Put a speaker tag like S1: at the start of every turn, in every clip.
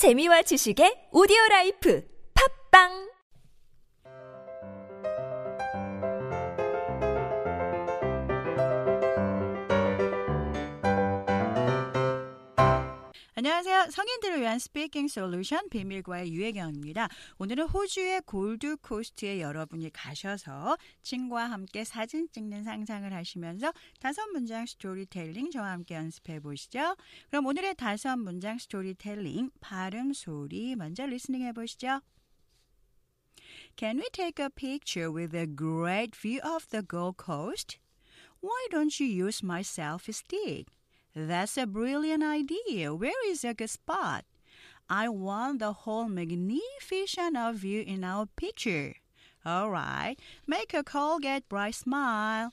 S1: 재미와 지식의 오디오 life. 팟빵
S2: 안녕하세요. 성인들을 위한 speaking solution 비밀과의 유혜경입니다. 오늘은 호주의 골드 코스트에 여러분이 가셔서 친구와 함께 사진 찍는 상상을 하시면서 다섯 문장 스토리텔링 저와 함께 연습해 보시죠. 그럼 오늘의 다섯 문장 스토리텔링 발음 소리 먼저 리스닝 해 보시죠. Can we take a picture with a great view of the Gold Coast? Why don't you use my selfie stick? That's a brilliant idea. Where is a good spot? I want the whole magnificent of view in our picture. All right. Make a Colgate bright smile.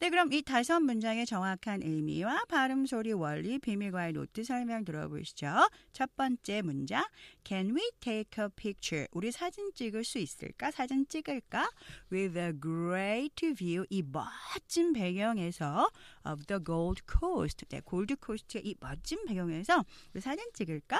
S2: 네, 그럼 이 다섯 문장의 정확한 의미와 발음 소리 원리 비밀과의 노트 설명 들어보시죠. 첫 번째 문장. Can we take a picture? 우리 사진 찍을 수 있을까? 사진 찍을까? With a great view. 이 멋진 배경에서 of the Gold Coast. 네, 골드 코스트의 이 멋진 배경에서 우리 사진 찍을까?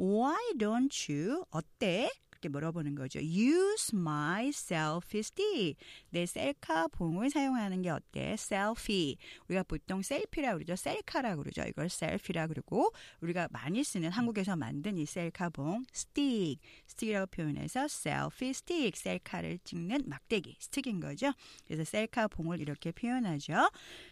S2: Why don't you? 어때? 그렇게 물어보는 거죠. Use my selfie. 내 셀카 봉을 사용하는 게 어때? selfie. 우리가 보통 셀피라고 그러죠. 셀카라고 그러죠. 이걸 셀피라고 그러고 우리가 많이 쓰는 한국에서 만든 이 셀카 봉 stick. stick이라고 표현해서 selfie stick. 셀카를 찍는 막대기 스틱인 거죠. 그래서 셀카 봉을 이렇게 표현하죠.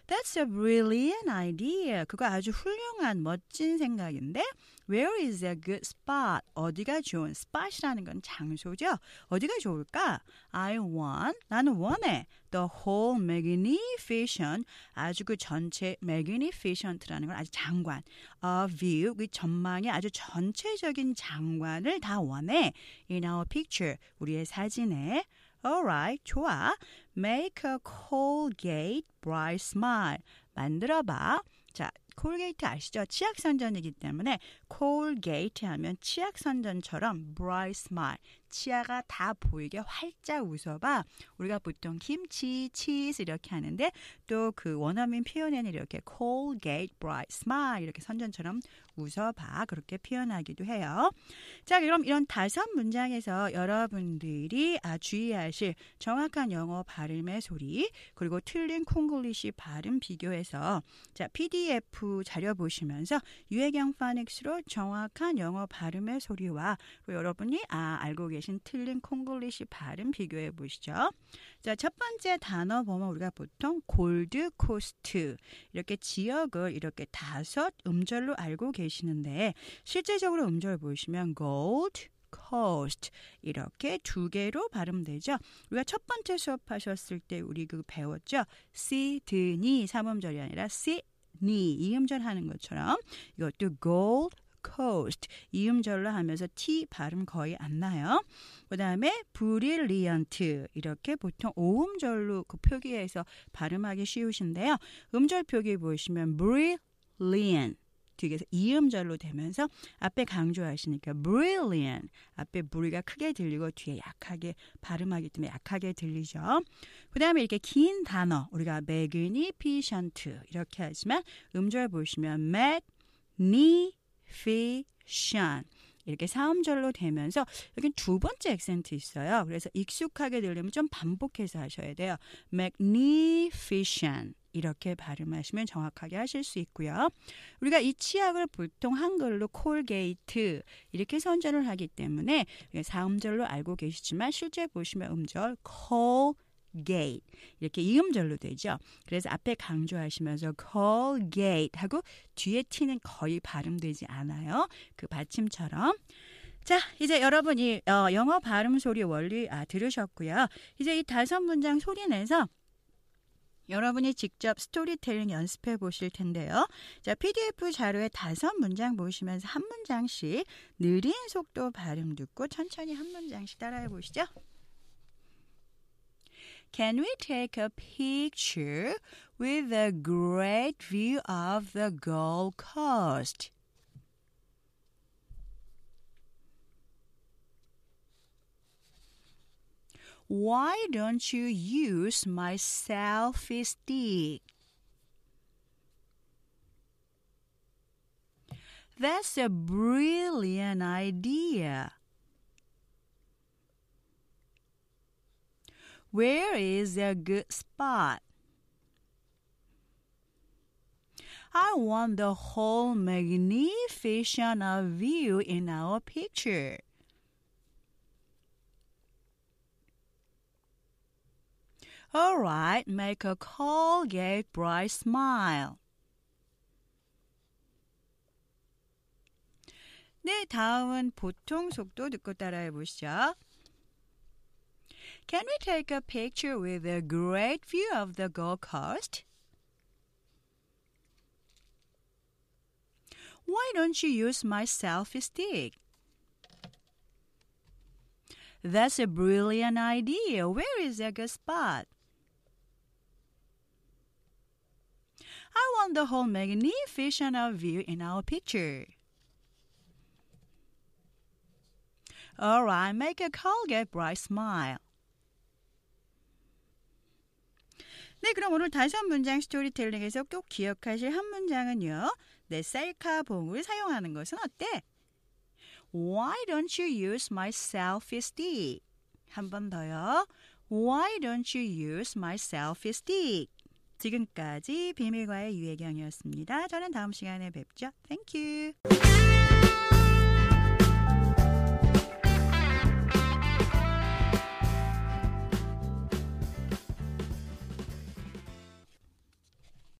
S2: That's a brilliant idea. 그거 아주 훌륭한 멋진 생각인데 Where is a good spot? 어디가 좋은 spot이라는 건 장소죠. 어디가 좋을까? I want. 나는 원해. The whole magnificent. 아주 그 전체 magnificent라는 건 아주 장관. A view. 그 전망의 아주 전체적인 장관을 다 원해. In our picture. 우리의 사진에. Alright, 좋아. Make a Colgate bright smile. 만들어봐. 자, 콜게이트 아시죠? 치약 선전이기 때문에 콜게이트 하면 치약 선전처럼 bright smile. 치아가 다 보이게 활짝 웃어봐. 우리가 보통 김치, 치즈 이렇게 하는데 또 그 원어민 표현에는 이렇게 Colgate bright smile 이렇게 선전처럼 웃어봐. 그렇게 표현하기도 해요. 자, 그럼 이런 다섯 문장에서 여러분들이 아, 주의하실 정확한 영어 발음의 소리 그리고 틀린 콩글리시 발음 비교해서 자, PDF 자료 보시면서 유혜경 phonics로 정확한 영어 발음의 소리와 여러분이 아, 알고 계신 계신 틀린 콩글리시 발음 비교해 보시죠. 자, 첫 번째 단어 보면 우리가 보통 골드 코스트 이렇게 지역을 이렇게 다섯 음절로 알고 계시 는데 실제적으로 음절 보시면 gold coast 이렇게 두 개로 발음되죠. 우리가 첫 번째 수업하셨을 때 우리 그 배웠죠. 시드니 삼음절이 아니라 시니 이음절 하는 것처럼 이것도 gold coast 이음절로 하면서 t 발음 거의 안 나요. 그다음에 brilliant 이렇게 보통 오음절로 그 표기해서 발음하기 쉬우신데요. 음절 표기 보시면 brilliant 뒤에서 이음절로 되면서 앞에 강조하시니까 brilliant 앞에 부리가 크게 들리고 뒤에 약하게 발음하기 때문에 약하게 들리죠. 그 다음에 이렇게 긴 단어 우리가 magnificent 이렇게 하지만 음절 보시면 magni fiction 이렇게 사음절로 되면서 여기 두 번째 액센트 있어요. 그래서 익숙하게 들리면 좀 반복해서 하셔야 돼요. magnificent 이렇게 발음하시면 정확하게 하실 수 있고요. 우리가 이 치약을 보통 한글로 콜게이트 이렇게 선전을 하기 때문에 사음절로 알고 계시지만 실제 보시면 음절 콜 gate 이렇게 이음절로 되죠. 그래서 앞에 강조하시면서 Colgate 하고 뒤에 t는 거의 발음되지 않아요. 그 받침처럼. 자, 이제 여러분 이 어, 영어 발음 소리 원리 아, 들으셨고요. 이제 이 다섯 문장 소리 내서 여러분이 직접 스토리텔링 연습해 보실 텐데요. 자, PDF 자료에 다섯 문장 보시면서 한 문장씩 느린 속도 발음 듣고 천천히 한 문장씩 따라해 보시죠. Can we take a picture with a great view of the Gold Coast? Why don't you use my selfie stick? That's a brilliant idea. Where is a good spot? I want the whole magnificent view in our picture. All right, make a Colgate bright smile. 네, 다음은 보통 속도 듣고 따라해 보시죠. Can we take a picture with a great view of the Gold Coast? Why don't you use my selfie stick? That's a brilliant idea. Where is a good spot? I want the whole magnificent view in our picture. All right, make a Colgate bright smile. 네, 그럼 오늘 다섯 문장 스토리텔링에서 꼭 기억하실 한 문장은요. 내 셀카 봉을 사용하는 것은 어때? Why don't you use my selfie stick? 한 번 더요. Why don't you use my selfie stick? 지금까지 비밀과의 유혜경이었습니다. 저는 다음 시간에 뵙죠. You.